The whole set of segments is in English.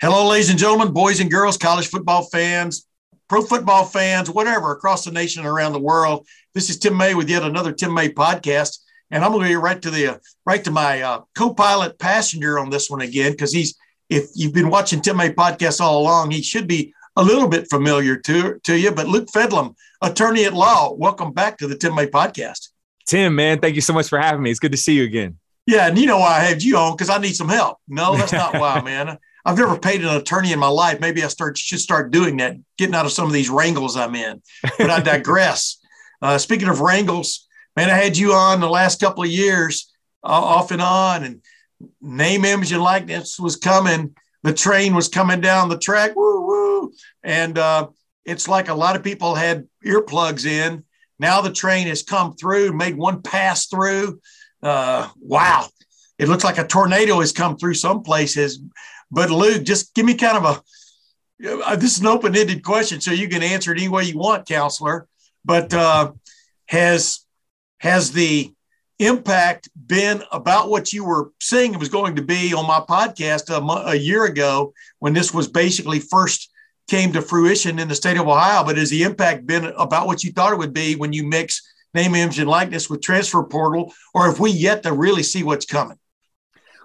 Hello, ladies and gentlemen, boys and girls, college football fans, pro football fans, whatever, across the nation and around the world. This is Tim May with yet another Tim May podcast, and I'm going to be right to the uh, right to my uh, co-pilot passenger on this one again because he's if you've been watching Tim May podcast all along, he should be a little bit familiar to to you. But Luke Fedlam, attorney at law, welcome back to the Tim May podcast. Tim, man, thank you so much for having me. It's good to see you again. Yeah, and you know why I had you on because I need some help. No, that's not why, man. I've never paid an attorney in my life. Maybe I start should start doing that, getting out of some of these wrangles I'm in. But I digress. uh, speaking of wrangles, man, I had you on the last couple of years, uh, off and on, and name, image, and likeness was coming. The train was coming down the track, woo woo, and uh, it's like a lot of people had earplugs in. Now the train has come through, made one pass through. Uh, wow, it looks like a tornado has come through some places. But Luke, just give me kind of a uh, this is an open-ended question, so you can answer it any way you want, counselor. But uh, has has the impact been about what you were saying it was going to be on my podcast a, a year ago when this was basically first came to fruition in the state of Ohio? But has the impact been about what you thought it would be when you mix name, image, and likeness with transfer portal, or have we yet to really see what's coming?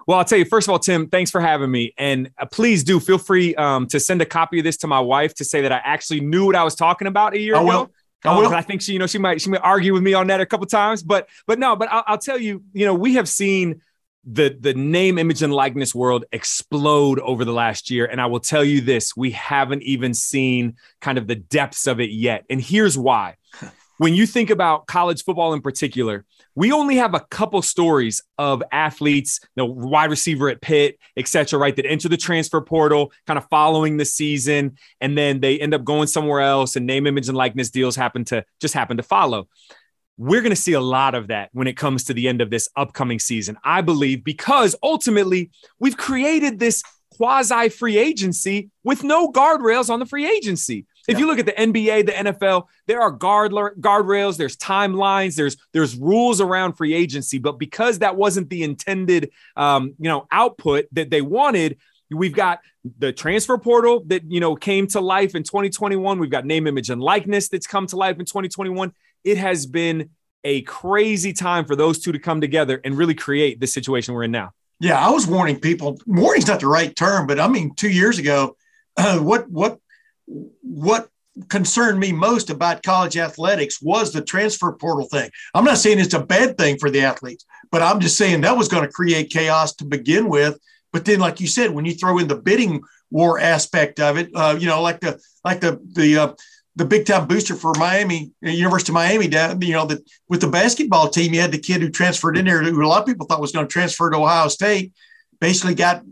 Well, I'll tell you, first of all, Tim, thanks for having me. And uh, please do feel free um, to send a copy of this to my wife to say that I actually knew what I was talking about a year I ago. Will. I will. Um, I think she, you know, she might, she might argue with me on that a couple times, but, but no, but I'll, I'll tell you, you know, we have seen the the name, image, and likeness world explode over the last year, and I will tell you this: we haven't even seen kind of the depths of it yet. And here's why: when you think about college football in particular, we only have a couple stories of athletes, you know, wide receiver at Pitt, et cetera, right, that enter the transfer portal kind of following the season, and then they end up going somewhere else, and name, image, and likeness deals happen to just happen to follow. We're going to see a lot of that when it comes to the end of this upcoming season, I believe, because ultimately we've created this quasi free agency with no guardrails on the free agency. If you look at the NBA, the NFL, there are guard guardrails, there's timelines, there's there's rules around free agency. But because that wasn't the intended, um, you know, output that they wanted, we've got the transfer portal that you know came to life in 2021. We've got name, image, and likeness that's come to life in 2021. It has been a crazy time for those two to come together and really create the situation we're in now. Yeah, I was warning people. Warning's not the right term, but I mean, two years ago, uh, what what what concerned me most about college athletics was the transfer portal thing. I'm not saying it's a bad thing for the athletes, but I'm just saying that was going to create chaos to begin with. But then, like you said, when you throw in the bidding war aspect of it, uh, you know, like the like the the uh, the big time booster for Miami, uh, University of Miami, you know, that with the basketball team, you had the kid who transferred in there, who a lot of people thought was going to transfer to Ohio State, basically got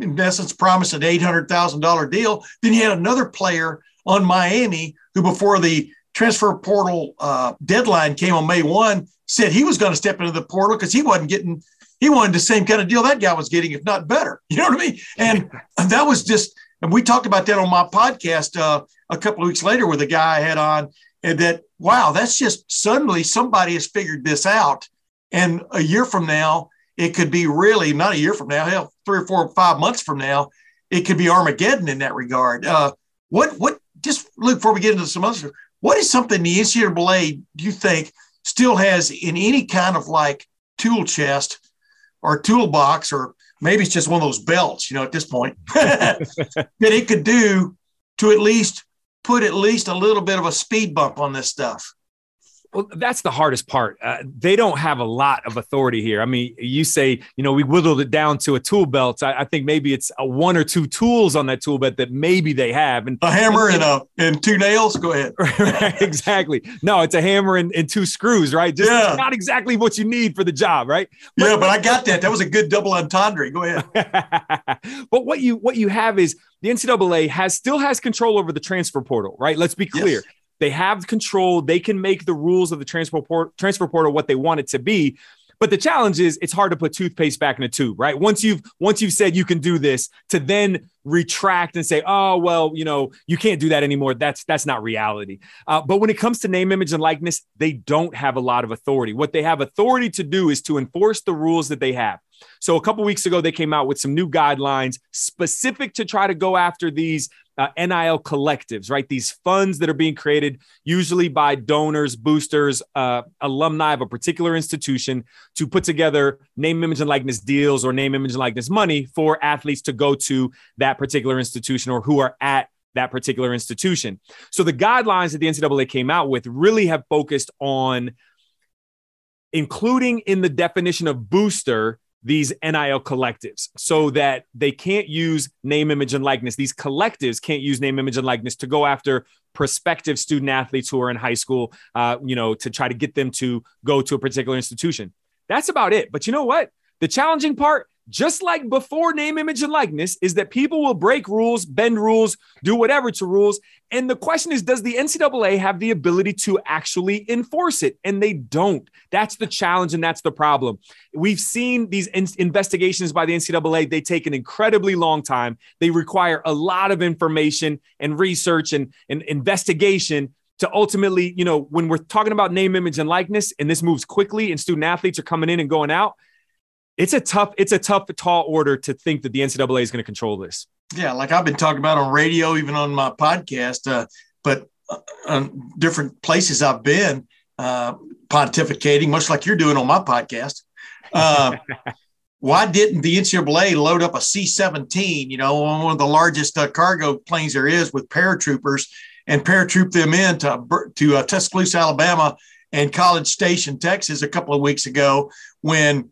in essence promised an $800,000 deal. Then you had another player on Miami who, before the transfer portal uh, deadline came on May 1, said he was going to step into the portal because he wasn't getting, he wanted the same kind of deal that guy was getting, if not better. You know what I mean? And that was just, and we talked about that on my podcast uh, a couple of weeks later with a guy I had on, and that, wow, that's just suddenly somebody has figured this out. And a year from now, it could be really not a year from now, hell, three or four or five months from now, it could be Armageddon in that regard. Uh, what what just look before we get into some other what is something the NCAA do you think still has in any kind of like tool chest or toolbox or maybe it's just one of those belts, you know, at this point that it could do to at least put at least a little bit of a speed bump on this stuff? Well, that's the hardest part. Uh, they don't have a lot of authority here. I mean, you say, you know, we whittled it down to a tool belt. I, I think maybe it's a one or two tools on that tool belt that maybe they have. And a hammer and, and a and two nails. Go ahead. right, exactly. No, it's a hammer and, and two screws. Right. Just yeah. not exactly what you need for the job. Right. But, yeah, but I got that. That was a good double entendre. Go ahead. but what you what you have is the NCAA has still has control over the transfer portal. Right. Let's be clear. Yes they have control. They can make the rules of the transfer, port- transfer portal what they want it to be. But the challenge is it's hard to put toothpaste back in a tube, right? Once you've once you've said you can do this, to then retract and say, oh well, you know, you can't do that anymore. That's that's not reality. Uh, but when it comes to name, image, and likeness, they don't have a lot of authority. What they have authority to do is to enforce the rules that they have. So a couple weeks ago, they came out with some new guidelines specific to try to go after these uh, NIL collectives, right? These funds that are being created usually by donors, boosters, uh, alumni of a particular institution to put together name, image, and likeness deals or name, image, and likeness money for athletes to go to that particular institution or who are at that particular institution. So the guidelines that the NCAA came out with really have focused on including in the definition of booster these NIL collectives so that they can't use name, image, and likeness. These collectives can't use name, image, and likeness to go after prospective student athletes who are in high school, uh, you know, to try to get them to go to a particular institution. That's about it. But you know what? The challenging part just like before name, image, and likeness, is that people will break rules, bend rules, do whatever to rules. And the question is, does the NCAA have the ability to actually enforce it? And they don't. That's the challenge, and that's the problem. We've seen these in- investigations by the NCAA, they take an incredibly long time. They require a lot of information and research and, and investigation to ultimately, you know, when we're talking about name, image, and likeness, and this moves quickly and student athletes are coming in and going out it's a tough it's a tough tall order to think that the ncaa is going to control this. Yeah like i've been talking about on radio even on my podcast uh, but uh, on different places i've been uh, pontificating much like you're doing on my podcast. Uh, why didn't the ncaa load up a c-17 you know on one of the largest uh, cargo planes there is with paratroopers and paratroop them in to, to uh, tuscaloosa alabama and college station texas a couple of weeks ago when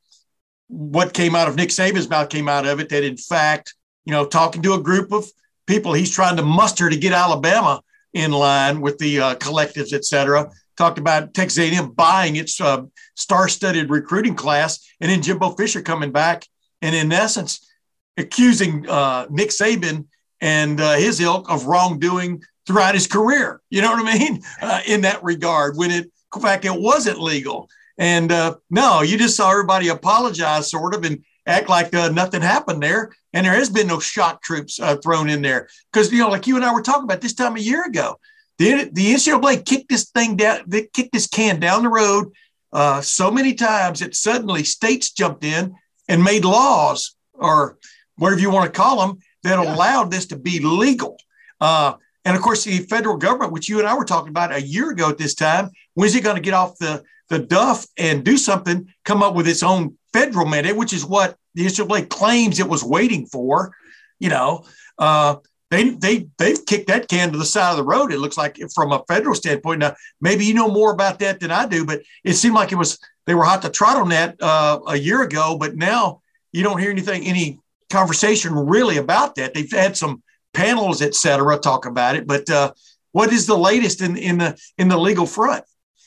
what came out of Nick Saban's mouth came out of it that, in fact, you know, talking to a group of people he's trying to muster to get Alabama in line with the uh, collectives, et cetera. Talked about Texas A&M buying its uh, star-studded recruiting class, and then Jimbo Fisher coming back, and in essence, accusing uh, Nick Saban and uh, his ilk of wrongdoing throughout his career. You know what I mean? Uh, in that regard, when it, in fact, it wasn't legal. And uh, no, you just saw everybody apologize, sort of, and act like uh, nothing happened there. And there has been no shock troops uh, thrown in there because you know, like you and I were talking about this time a year ago, the the NCAA kicked this thing down, they kicked this can down the road uh, so many times that suddenly states jumped in and made laws or whatever you want to call them that allowed this to be legal. Uh, and of course, the federal government, which you and I were talking about a year ago at this time, when's it going to get off the the duff and do something, come up with its own federal mandate, which is what the NCAA claims it was waiting for. You know, uh, they they they've kicked that can to the side of the road. It looks like from a federal standpoint. Now, maybe you know more about that than I do, but it seemed like it was they were hot to trot on that uh, a year ago, but now you don't hear anything, any conversation really about that. They've had some panels, et cetera, talk about it, but uh, what is the latest in in the in the legal front?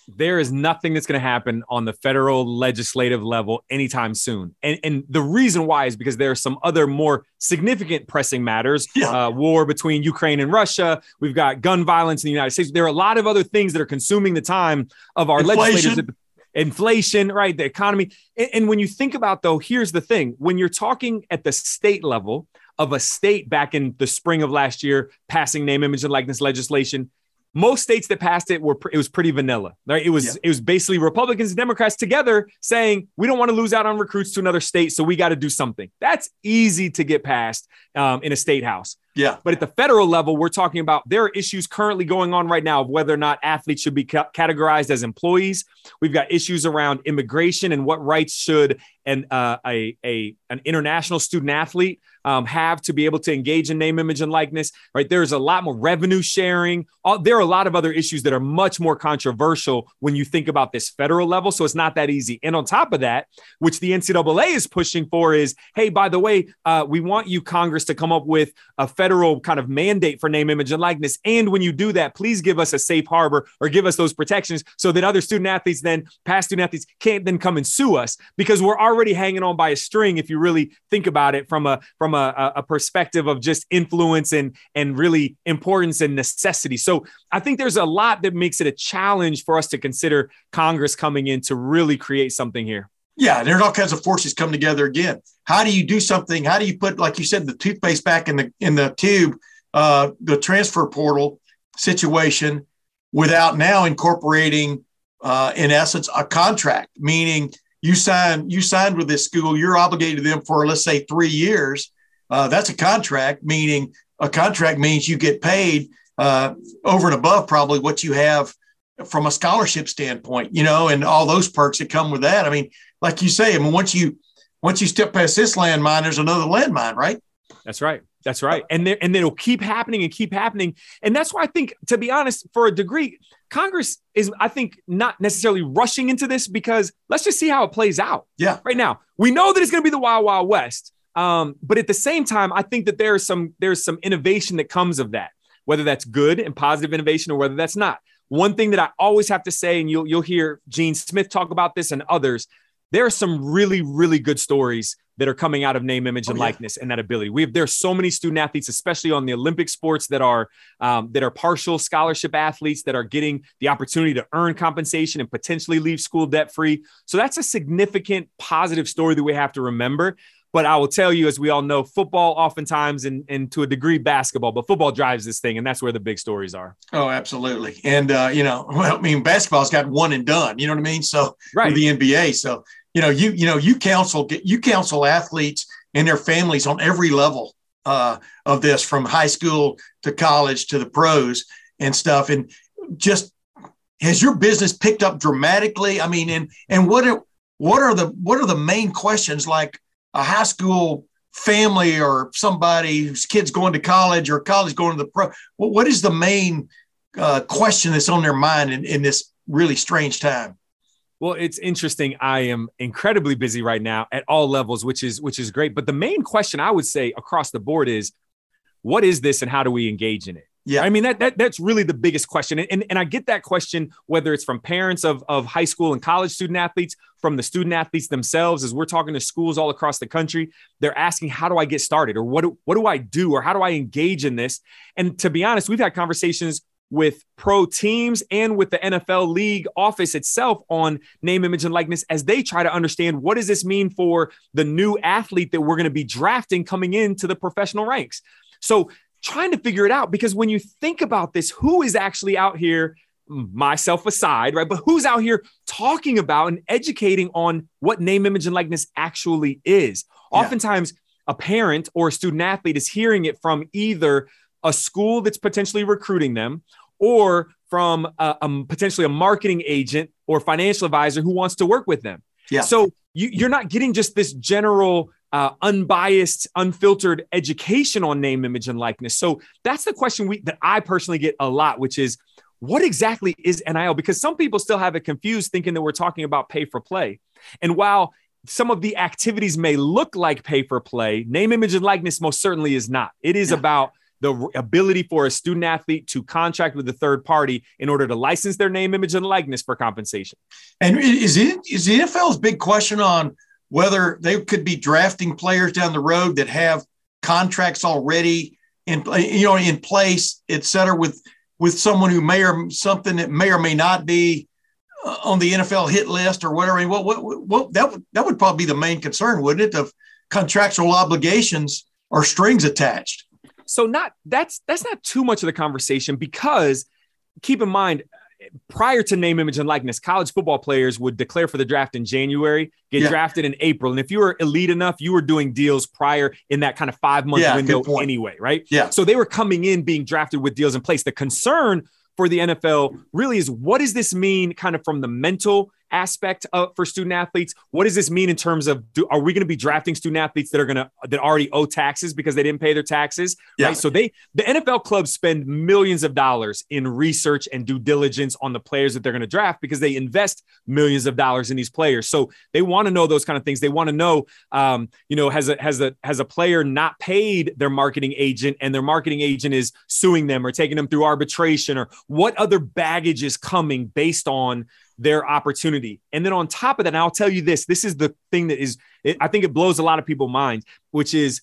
There is nothing that's going to happen on the federal legislative level anytime soon. And, and the reason why is because there are some other more significant pressing matters yeah. uh, war between Ukraine and Russia. We've got gun violence in the United States. There are a lot of other things that are consuming the time of our Inflation. legislators. Inflation, right? The economy. And, and when you think about, though, here's the thing when you're talking at the state level, of a state back in the spring of last year passing name, image, and likeness legislation most states that passed it were it was pretty vanilla. Right? It was yeah. it was basically Republicans and Democrats together saying we don't want to lose out on recruits to another state, so we got to do something. That's easy to get passed um, in a state house. Yeah. But at the federal level, we're talking about there are issues currently going on right now of whether or not athletes should be ca- categorized as employees. We've got issues around immigration and what rights should an uh, a, a an international student athlete um, have to be able to engage in name, image, and likeness. Right, there's a lot more revenue sharing. All, there are a lot of other issues that are much more controversial when you think about this federal level. So it's not that easy. And on top of that, which the NCAA is pushing for, is hey, by the way, uh, we want you Congress to come up with a federal kind of mandate for name, image, and likeness. And when you do that, please give us a safe harbor or give us those protections so that other student athletes, then past student athletes, can't then come and sue us because we're already hanging on by a string. If you really think about it from a from a, a perspective of just influence and and really importance and necessity. So I think there's a lot that makes it a challenge for us to consider Congress coming in to really create something here. Yeah, there's all kinds of forces come together again. How do you do something? How do you put, like you said, the toothpaste back in the in the tube, uh, the transfer portal situation, without now incorporating, uh, in essence, a contract, meaning you sign you signed with this school, you're obligated to them for let's say three years. Uh, that's a contract, meaning a contract means you get paid uh, over and above probably what you have from a scholarship standpoint, you know, and all those perks that come with that. I mean, like you say, I mean, once you once you step past this landmine, there's another landmine, right? That's right. That's right. And then and it'll keep happening and keep happening. And that's why I think, to be honest, for a degree, Congress is, I think, not necessarily rushing into this because let's just see how it plays out. Yeah. Right now, we know that it's going to be the Wild Wild West. Um, but at the same time, I think that there's some there's some innovation that comes of that, whether that's good and positive innovation or whether that's not. One thing that I always have to say, and you'll you'll hear Gene Smith talk about this and others, there are some really, really good stories that are coming out of name, image, and oh, yeah. likeness and that ability. We have there's so many student athletes, especially on the Olympic sports, that are um, that are partial scholarship athletes that are getting the opportunity to earn compensation and potentially leave school debt free. So that's a significant positive story that we have to remember. But I will tell you, as we all know, football oftentimes and, and to a degree basketball, but football drives this thing, and that's where the big stories are. Oh, absolutely. And uh, you know, well, I mean, basketball's got one and done. You know what I mean? So right. the NBA. So you know, you you know, you counsel you counsel athletes and their families on every level uh, of this, from high school to college to the pros and stuff. And just has your business picked up dramatically? I mean, and and what are what are the what are the main questions like a high school family or somebody whose kids going to college or college going to the pro? what is the main uh, question that's on their mind in, in this really strange time? Well, it's interesting. I am incredibly busy right now at all levels, which is which is great. But the main question I would say across the board is, what is this, and how do we engage in it? Yeah, I mean that, that that's really the biggest question, and, and and I get that question whether it's from parents of of high school and college student athletes, from the student athletes themselves, as we're talking to schools all across the country, they're asking, how do I get started, or what do, what do I do, or how do I engage in this? And to be honest, we've had conversations with pro teams and with the NFL league office itself on name, image, and likeness as they try to understand what does this mean for the new athlete that we're going to be drafting coming into the professional ranks. So trying to figure it out because when you think about this, who is actually out here, myself aside, right? But who's out here talking about and educating on what name, image, and likeness actually is? Yeah. Oftentimes, a parent or a student athlete is hearing it from either a school that's potentially recruiting them or from a, potentially a marketing agent or financial advisor who wants to work with them. Yeah. So you, are not getting just this general, uh, unbiased, unfiltered education on name, image, and likeness. So that's the question we that I personally get a lot, which is what exactly is NIL? Because some people still have it confused, thinking that we're talking about pay for play. And while some of the activities may look like pay for play, name, image, and likeness most certainly is not. It is yeah. about the ability for a student athlete to contract with a third party in order to license their name, image, and likeness for compensation. And is it is the NFL's big question on whether they could be drafting players down the road that have contracts already in you know in place, et cetera, with with someone who may or something that may or may not be uh, on the NFL hit list or whatever. I mean, what, what, what, that would that would probably be the main concern, wouldn't it? Of contractual obligations or strings attached. So not that's that's not too much of the conversation because keep in mind prior to name, image, and likeness, college football players would declare for the draft in January, get yeah. drafted in April. And if you were elite enough, you were doing deals prior in that kind of five month yeah, window anyway, right? Yeah. So they were coming in being drafted with deals in place. The concern for the NFL really is what does this mean kind of from the mental aspect of, for student athletes? What does this mean in terms of do, are we going to be drafting student athletes that are going to that already owe taxes because they didn't pay their taxes? Yeah. Right. So they the NFL clubs spend millions of dollars in research and due diligence on the players that they're going to draft because they invest millions of dollars in these players. So they want to know those kind of things. They want to know, um, you know, has a has a has a player not paid their marketing agent and their marketing agent is suing them or taking them through arbitration or what other baggage is coming based on their opportunity. And then on top of that, I'll tell you this this is the thing that is, it, I think it blows a lot of people's minds, which is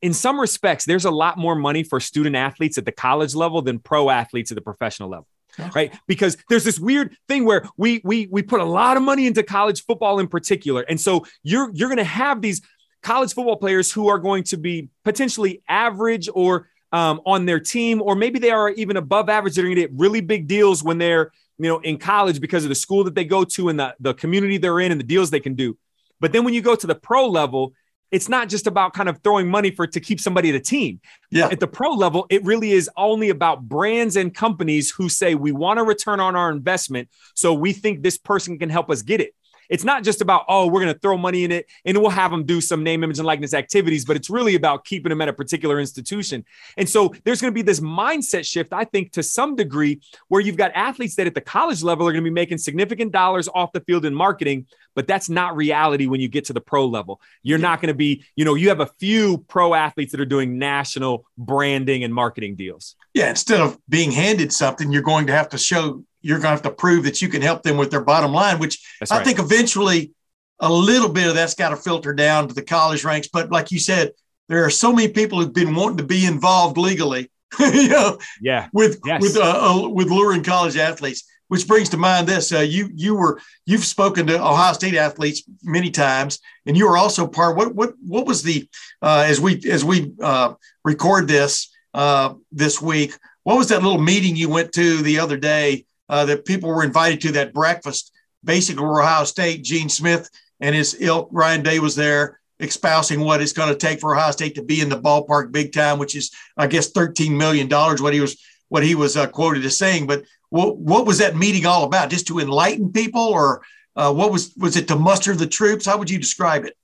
in some respects, there's a lot more money for student athletes at the college level than pro athletes at the professional level. Right. Because there's this weird thing where we we we put a lot of money into college football in particular. And so you're you're gonna have these college football players who are going to be potentially average or um, on their team, or maybe they are even above average. They're going to get really big deals when they're you know, in college because of the school that they go to and the, the community they're in and the deals they can do. But then when you go to the pro level, it's not just about kind of throwing money for to keep somebody at a team. Yeah. At the pro level, it really is only about brands and companies who say we want to return on our investment. So we think this person can help us get it. It's not just about, oh, we're going to throw money in it and we'll have them do some name, image, and likeness activities, but it's really about keeping them at a particular institution. And so there's going to be this mindset shift, I think, to some degree, where you've got athletes that at the college level are going to be making significant dollars off the field in marketing, but that's not reality when you get to the pro level. You're not going to be, you know, you have a few pro athletes that are doing national branding and marketing deals. Yeah, instead of being handed something, you're going to have to show you're going to have to prove that you can help them with their bottom line, which right. I think eventually a little bit of that's got to filter down to the college ranks. But like you said, there are so many people who've been wanting to be involved legally, you know, yeah, with yes. with uh, uh, with luring college athletes. Which brings to mind this: uh, you you were you've spoken to Ohio State athletes many times, and you were also part. What what what was the uh, as we as we uh, record this uh, this week? What was that little meeting you went to the other day uh, that people were invited to that breakfast. Basically, Ohio State, Gene Smith and his ilk, Ryan Day was there espousing what it's going to take for Ohio State to be in the ballpark big time, which is, I guess, $13 million, what he was, what he was uh, quoted as saying. But what, what was that meeting all about? Just to enlighten people or uh, what was, was it to muster the troops? How would you describe it?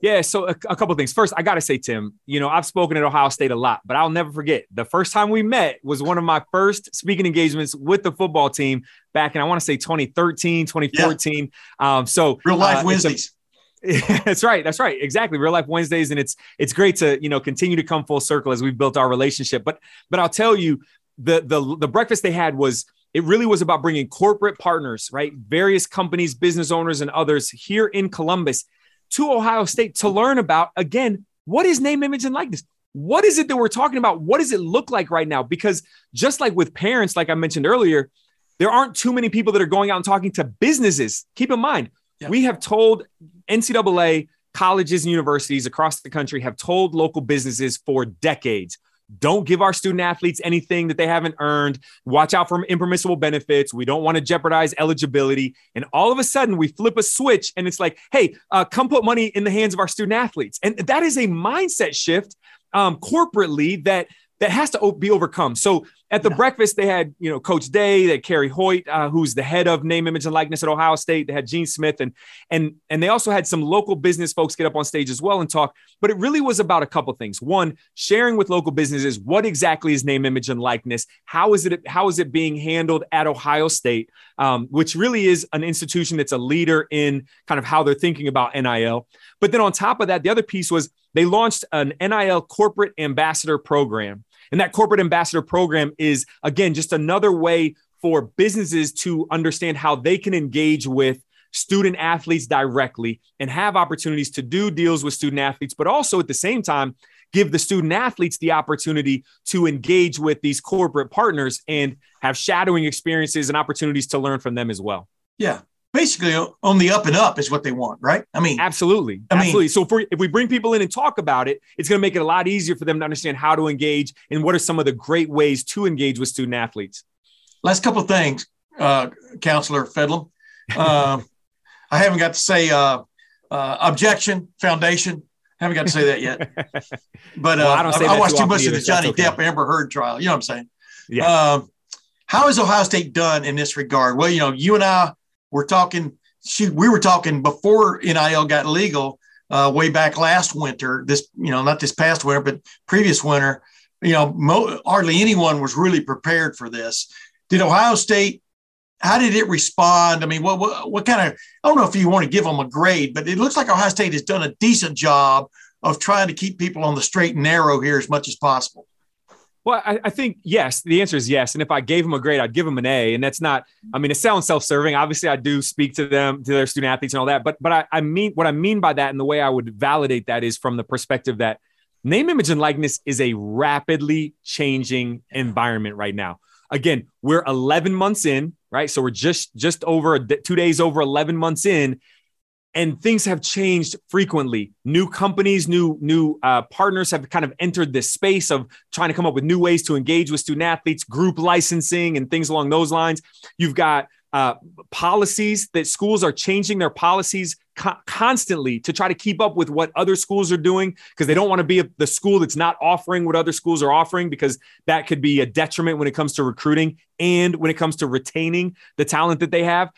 Yeah, so a, a couple things. First, I got to say, Tim, you know, I've spoken at Ohio State a lot, but I'll never forget the first time we met was one of my first speaking engagements with the football team back in, I want to say 2013, 2014. Yeah. Um, so real life uh, Wednesdays. that's right. That's right. Exactly. Real life Wednesdays. And it's, it's great to, you know, continue to come full circle as we've built our relationship. But, but I'll tell you the, the, the breakfast they had was, it really was about bringing corporate partners, right? Various companies, business owners, and others here in Columbus to Ohio State to learn about, again, what is name, image, and likeness? What is it that we're talking about? What does it look like right now? Because just like with parents, like I mentioned earlier, there aren't too many people that are going out and talking to businesses. Keep in mind, yeah. we have told NCAA, colleges, and universities across the country have told local businesses for decades don't give our student athletes anything that they haven't earned. Watch out for impermissible benefits. We don't want to jeopardize eligibility. And all of a sudden, we flip a switch and it's like, hey, uh, come put money in the hands of our student athletes. And that is a mindset shift um, corporately that that has to be overcome. So at the yeah. breakfast, they had, you know, Coach Day, they had Carey Hoyt, uh, who's the head of name, image, and likeness at Ohio State. They had Gene Smith, and and and they also had some local business folks get up on stage as well and talk. But it really was about a couple things. One, sharing with local businesses what exactly is name, image, and likeness. How is it how is it being handled at Ohio State, um, which really is an institution that's a leader in kind of how they're thinking about NIL. But then on top of that, the other piece was they launched an NIL corporate ambassador program. And that corporate ambassador program is, again, just another way for businesses to understand how they can engage with student athletes directly and have opportunities to do deals with student athletes, but also at the same time, give the student athletes the opportunity to engage with these corporate partners and have shadowing experiences and opportunities to learn from them as well. Yeah basically on the up and up is what they want, right? I mean, absolutely, I absolutely. Mean, so if, if we bring people in and talk about it, it's going to make it a lot easier for them to understand how to engage and what are some of the great ways to engage with student athletes. last couple of things, uh, Counselor Fedlam. Uh, I haven't got to say uh, uh, objection, foundation. Haven't got to say that yet. But well, I, don't I, I watched too much either, of the Johnny okay. Depp Amber Heard trial. You know what I'm saying? Yeah. Um, how has Ohio State done in this regard? Well, you know, you and I were talking. Shoot, we were talking before NIL got legal, uh, way back last winter. This, you know, not this past winter, but previous winter. You know, mo- hardly anyone was really prepared for this. Did Ohio State? How did it respond? I mean, what, what what kind of? I don't know if you want to give them a grade, but it looks like Ohio State has done a decent job of trying to keep people on the straight and narrow here as much as possible. Well, I, I, think yes. The answer is yes. And if I gave them a grade, I'd give them an A. And that's not. I mean, it sounds self-serving. Obviously, I do speak to them, to their student athletes, and all that. But but I, I mean, what I mean by that, and the way I would validate that is from the perspective that name, image, and likeness is a rapidly changing environment right now. Again, we're 11 months in, right? So we're just just over two days over 11 months in, and things have changed frequently. New companies new new uh, partners have kind of entered this space of trying to come up with new ways to engage with student athletes group licensing and things along those lines. You've got uh, policies that schools are changing their policies co- constantly to try to keep up with what other schools are doing because they don't want to be a, the school that's not offering what other schools are offering because that could be a detriment when it comes to recruiting and when it comes to retaining the talent that they have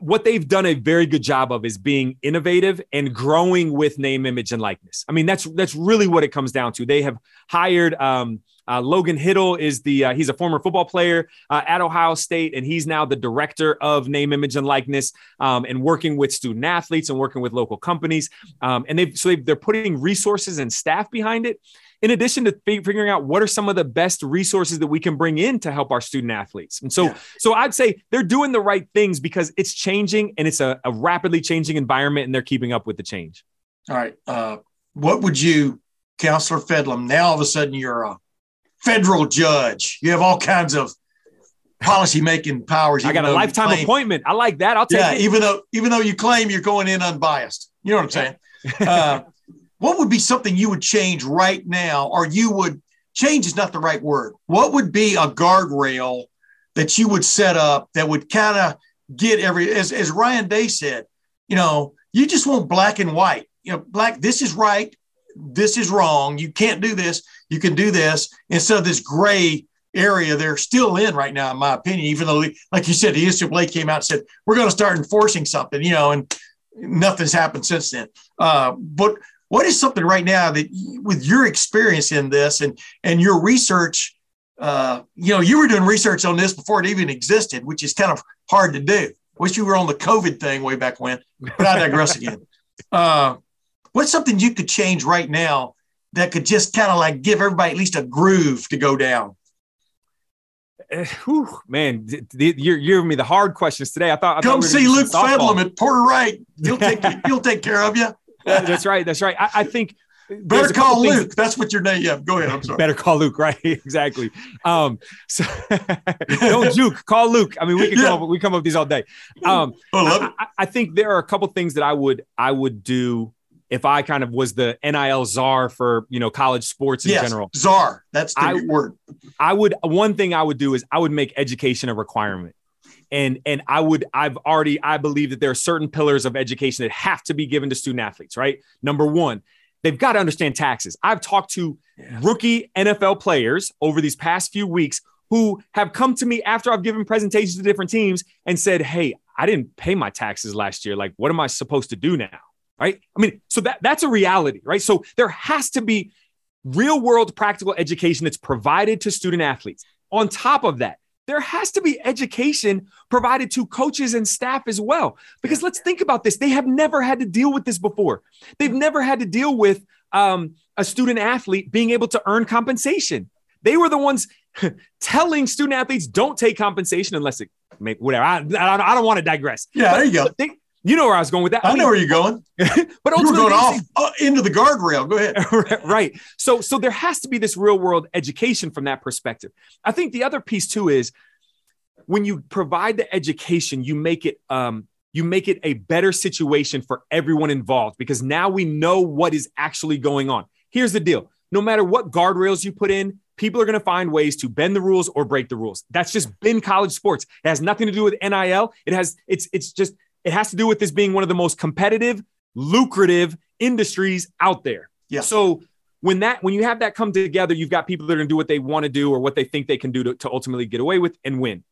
What they've done a very good job of is being innovative and growing with name, image, and likeness. I mean, that's that's really what it comes down to. They have hired um, uh, Logan Hiddle is the uh, he's a former football player uh, at Ohio State, and he's now the director of name, image, and likeness, um, and working with student athletes and working with local companies. Um, and they've so they are putting resources and staff behind it in addition to figuring out what are some of the best resources that we can bring in to help our student athletes. And so, yeah. so I'd say they're doing the right things because it's changing and it's a, a rapidly changing environment and they're keeping up with the change. All right. Uh, what would you, Counselor Fedlam, now all of a sudden you're a federal judge. You have all kinds of policy making powers. I got a lifetime claim, appointment. I like that. I'll take yeah, it. even though even though you claim you're going in unbiased. You know what I'm saying? Uh, what would be something you would change right now, or you would change is not the right word. What would be a guardrail that you would set up that would kind of get every, as, as Ryan Day said, you know, you just want black and white. You know, black, this is right, this is wrong. You can't do this, you can do this. Instead of this gray area they're still in right now, in my opinion, even though, like you said, the NCAA came out and said, we're going to start enforcing something, you know, and nothing's happened since then. Uh, but what is something right now that, with your experience in this and and your research, uh, you know, you were doing research on this before it even existed, which is kind of hard to do. Wish you were on the COVID thing way back when, but I digress again. Uh, what's something you could change right now that could just kind of like give everybody at least a groove to go down? Uh, whew, man, you're, you're giving me the hard questions today. I thought. I Come thought we see Luke Fedlam at Porter Wright. He'll take he'll take care of you that's right. That's right. I, I think better call Luke. Things, that's what your name. Yeah, go ahead. I'm sorry. Better call Luke. Right. exactly. Um, so don't juke. Call Luke. I mean, we can yeah. come up. We come up with these all day. Um, I, I, I, think there are a couple things that I would I would do if I kind of was the NIL czar for you know college sports in yes, general. Czar. That's the I, word. I would one thing I would do is I would make education a requirement and and i would i've already i believe that there are certain pillars of education that have to be given to student athletes right? Number one they've got to understand taxes. I've talked to yeah. rookie nfl players over these past few weeks who have come to me after i've given presentations to different teams and said hey i didn't pay my taxes last year. Like what am i supposed to do now? Right? I mean so that that's a reality right? So there has to be real world practical education that's provided to student athletes. On top of that there has to be education provided to coaches and staff as well. Because let's think about this. They have never had to deal with this before. They've never had to deal with um, a student athlete being able to earn compensation. They were the ones telling student athletes don't take compensation unless it make whatever. I, I, I don't want to digress. Yeah, but, there you go. They, you know where I was going with that. I, I mean, know where you're going. but you were going off uh, into the guardrail. Go ahead. right. So, so there has to be this real world education from that perspective. I think the other piece too is when you provide the education, you make it um, you make it a better situation for everyone involved because now we know what is actually going on. Here's the deal: no matter what guardrails you put in, people are going to find ways to bend the rules or break the rules. That's just been college sports. It has nothing to do with NIL. It has it's it's just it has to do with this being one of the most competitive, lucrative industries out there. Yeah. So when that when you have that come together, you've got people that are going to do what they want to do or what they think they can do to, to ultimately get away with and win.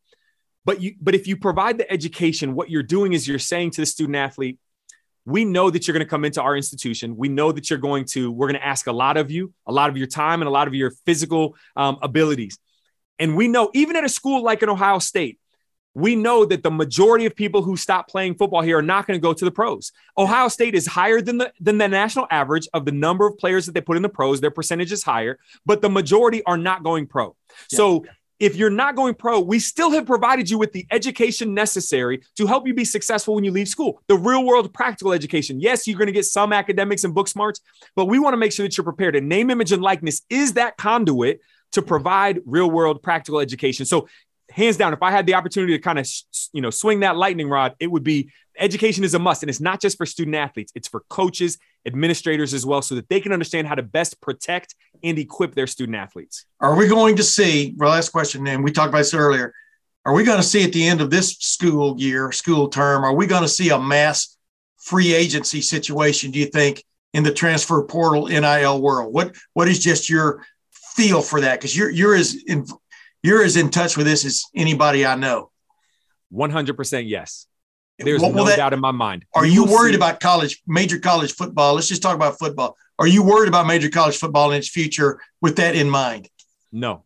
But you but if you provide the education, what you're doing is you're saying to the student athlete, we know that you're going to come into our institution. We know that you're going to, we're going to ask a lot of you, a lot of your time and a lot of your physical um, abilities. And we know, even at a school like an Ohio State, we know that the majority of people who stop playing football here are not going to go to the pros. Ohio State is higher than the than the national average of the number of players that they put in the pros. Their percentage is higher, but the majority are not going pro. Yeah. So if you're not going pro, we still have provided you with the education necessary to help you be successful when you leave school. The real world practical education. Yes, you're going to get some academics and book smarts, but we want to make sure that you're prepared. And name, image, and likeness is that conduit to provide real world practical education. So hands down, if I had the opportunity to kind of, you know, swing that lightning rod, it would be education is a must. And it's not just for student athletes, it's for coaches, administrators as well, so that they can understand how to best protect and equip their student athletes. Are we going to see, well, last question, and we talked about this earlier. Are we going to see at the end of this school year, school term, are we going to see a mass free agency situation, do you think, in the transfer portal NIL world? What what is just your feel for that? Because you're you're as in, you're as in touch with this as anybody I know. 100% yes. There's no that, doubt in my mind. Are you, you worried see, about college, major college football? Let's just talk about football. Are you worried about major college football in its future with that in mind? No,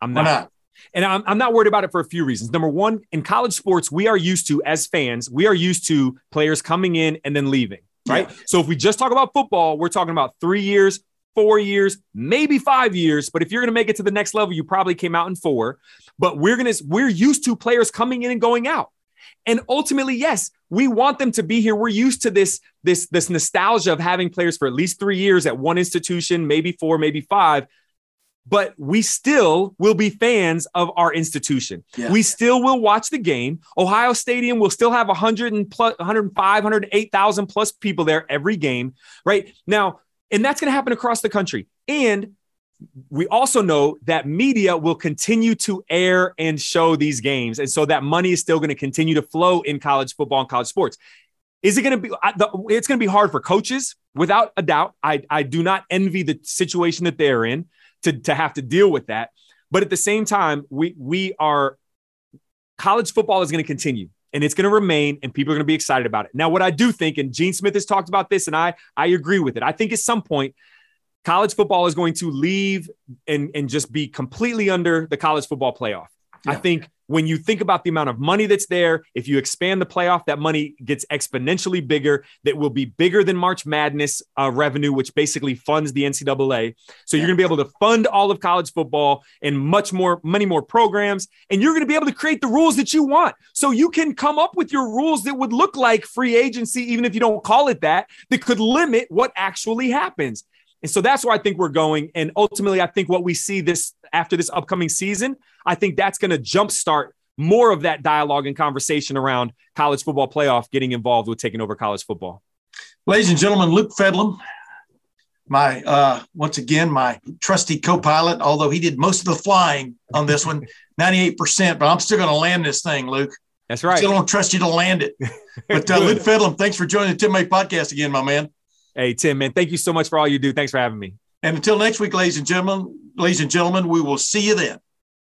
I'm not. not? And I'm, I'm not worried about it for a few reasons. Number one, in college sports, we are used to, as fans, we are used to players coming in and then leaving, right? Yeah. So if we just talk about football, we're talking about three years, four years, maybe five years. But if you're going to make it to the next level, you probably came out in four. But we're going to, we're used to players coming in and going out. And ultimately, yes, we want them to be here. We're used to this, this, this nostalgia of having players for at least three years at one institution, maybe four, maybe five. But we still will be fans of our institution. Yeah. We still will watch the game. Ohio Stadium will still have 100 and plus, 105, 108,000 plus people there every game, right? Now, and that's going to happen across the country. And we also know that media will continue to air and show these games. And so that money is still going to continue to flow in college football and college sports. Is it going to be, it's going to be hard for coaches without a doubt. I, I do not envy the situation that they're in to, to have to deal with that. But at the same time, we, we are, college football is going to continue and it's going to remain and people are going to be excited about it. Now, what I do think, and Gene Smith has talked about this and I, I agree with it. I think at some point, college football is going to leave and, and just be completely under the college football playoff. Yeah. I think when you think about the amount of money that's there, if you expand the playoff, that money gets exponentially bigger. That will be bigger than March Madness uh, revenue, which basically funds the NCAA. So yeah. you're going to be able to fund all of college football and much more, many more programs. And you're going to be able to create the rules that you want. So you can come up with your rules that would look like free agency, even if you don't call it that, that could limit what actually happens. And so that's where I think we're going. And ultimately, I think what we see this after this upcoming season, I think that's going to jumpstart more of that dialogue and conversation around college football playoff getting involved with taking over college football. Ladies and gentlemen, Luke Fedlam, my uh, once again my trusty co-pilot, although he did most of the flying on this one, 98%, but I'm still going to land this thing, Luke. That's right. Still don't trust you to land it. But uh, Luke Fedlam, thanks for joining the Tim May podcast again, my man. Hey, Tim, man, thank you so much for all you do. Thanks for having me. And until next week, ladies and gentlemen, ladies and gentlemen, we will see you then.